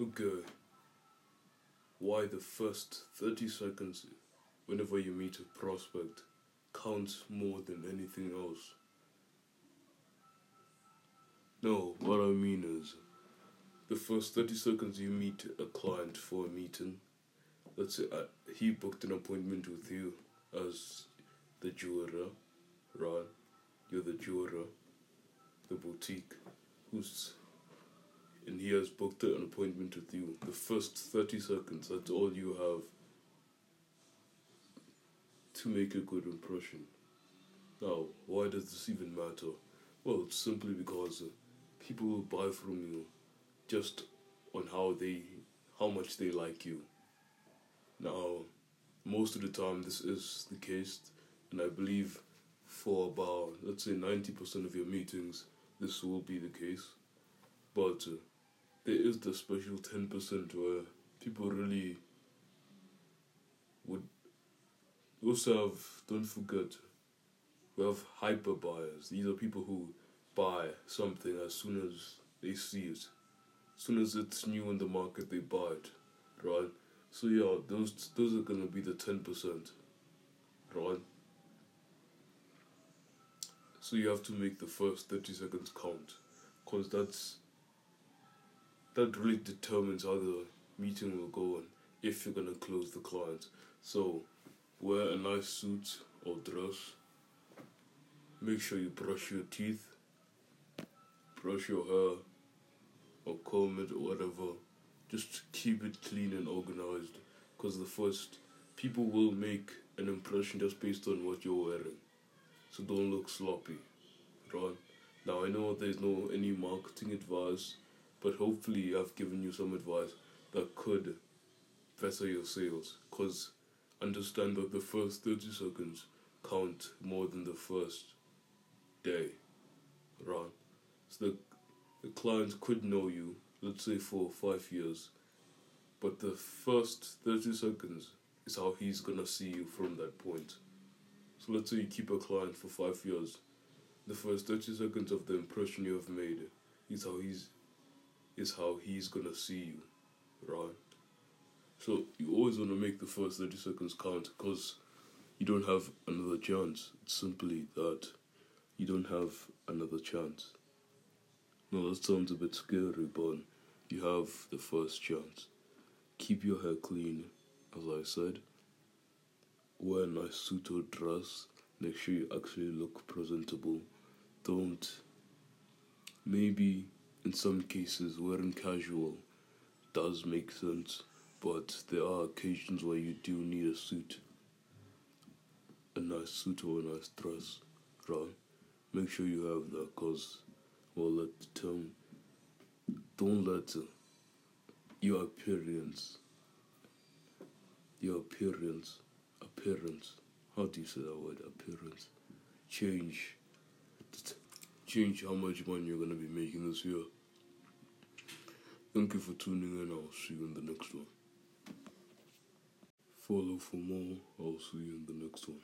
Okay. Why the first 30 seconds whenever you meet a prospect counts more than anything else? No, what I mean is the first 30 seconds you meet a client for a meeting, let's say uh, he booked an appointment with you as the jeweler, right? You're the jeweler, the boutique, who's and he has booked an appointment with you. The first 30 seconds, that's all you have to make a good impression. Now, why does this even matter? Well, it's simply because uh, people will buy from you just on how they, how much they like you. Now, most of the time this is the case, and I believe for about, let's say 90% of your meetings, this will be the case. But uh, there is the special 10% where people really would also have, don't forget, we have hyper buyers. These are people who buy something as soon as they see it. As soon as it's new in the market, they buy it, right? So yeah, those those are gonna be the ten percent, right? So you have to make the first thirty seconds count, cause that's that really determines how the meeting will go and if you're gonna close the client. So wear a nice suit or dress. Make sure you brush your teeth, brush your hair, or comb it or whatever. Just keep it clean and organized. Because the first people will make an impression just based on what you're wearing. So don't look sloppy, right? Now I know there's no any marketing advice but hopefully I've given you some advice that could better your sales. Because understand that the first 30 seconds count more than the first day, right? So the, the client could know you, let's say for five years, but the first 30 seconds is how he's gonna see you from that point. So let's say you keep a client for five years. The first 30 seconds of the impression you have made is how he's is how he's gonna see you, right? So you always want to make the first 30 seconds count because you don't have another chance. It's simply that you don't have another chance. No, that sounds a bit scary, but you have the first chance. Keep your hair clean, as I said. Wear a nice suit or dress. Make sure you actually look presentable. Don't maybe in some cases, wearing casual does make sense, but there are occasions where you do need a suit, a nice suit or a nice dress, right? Make sure you have that, cause, well, let the term, don't let your appearance, your appearance, appearance, how do you say that word, appearance, change change how much money you're going to be making this year. Thank you for tuning in. I'll see you in the next one. Follow for more. I'll see you in the next one.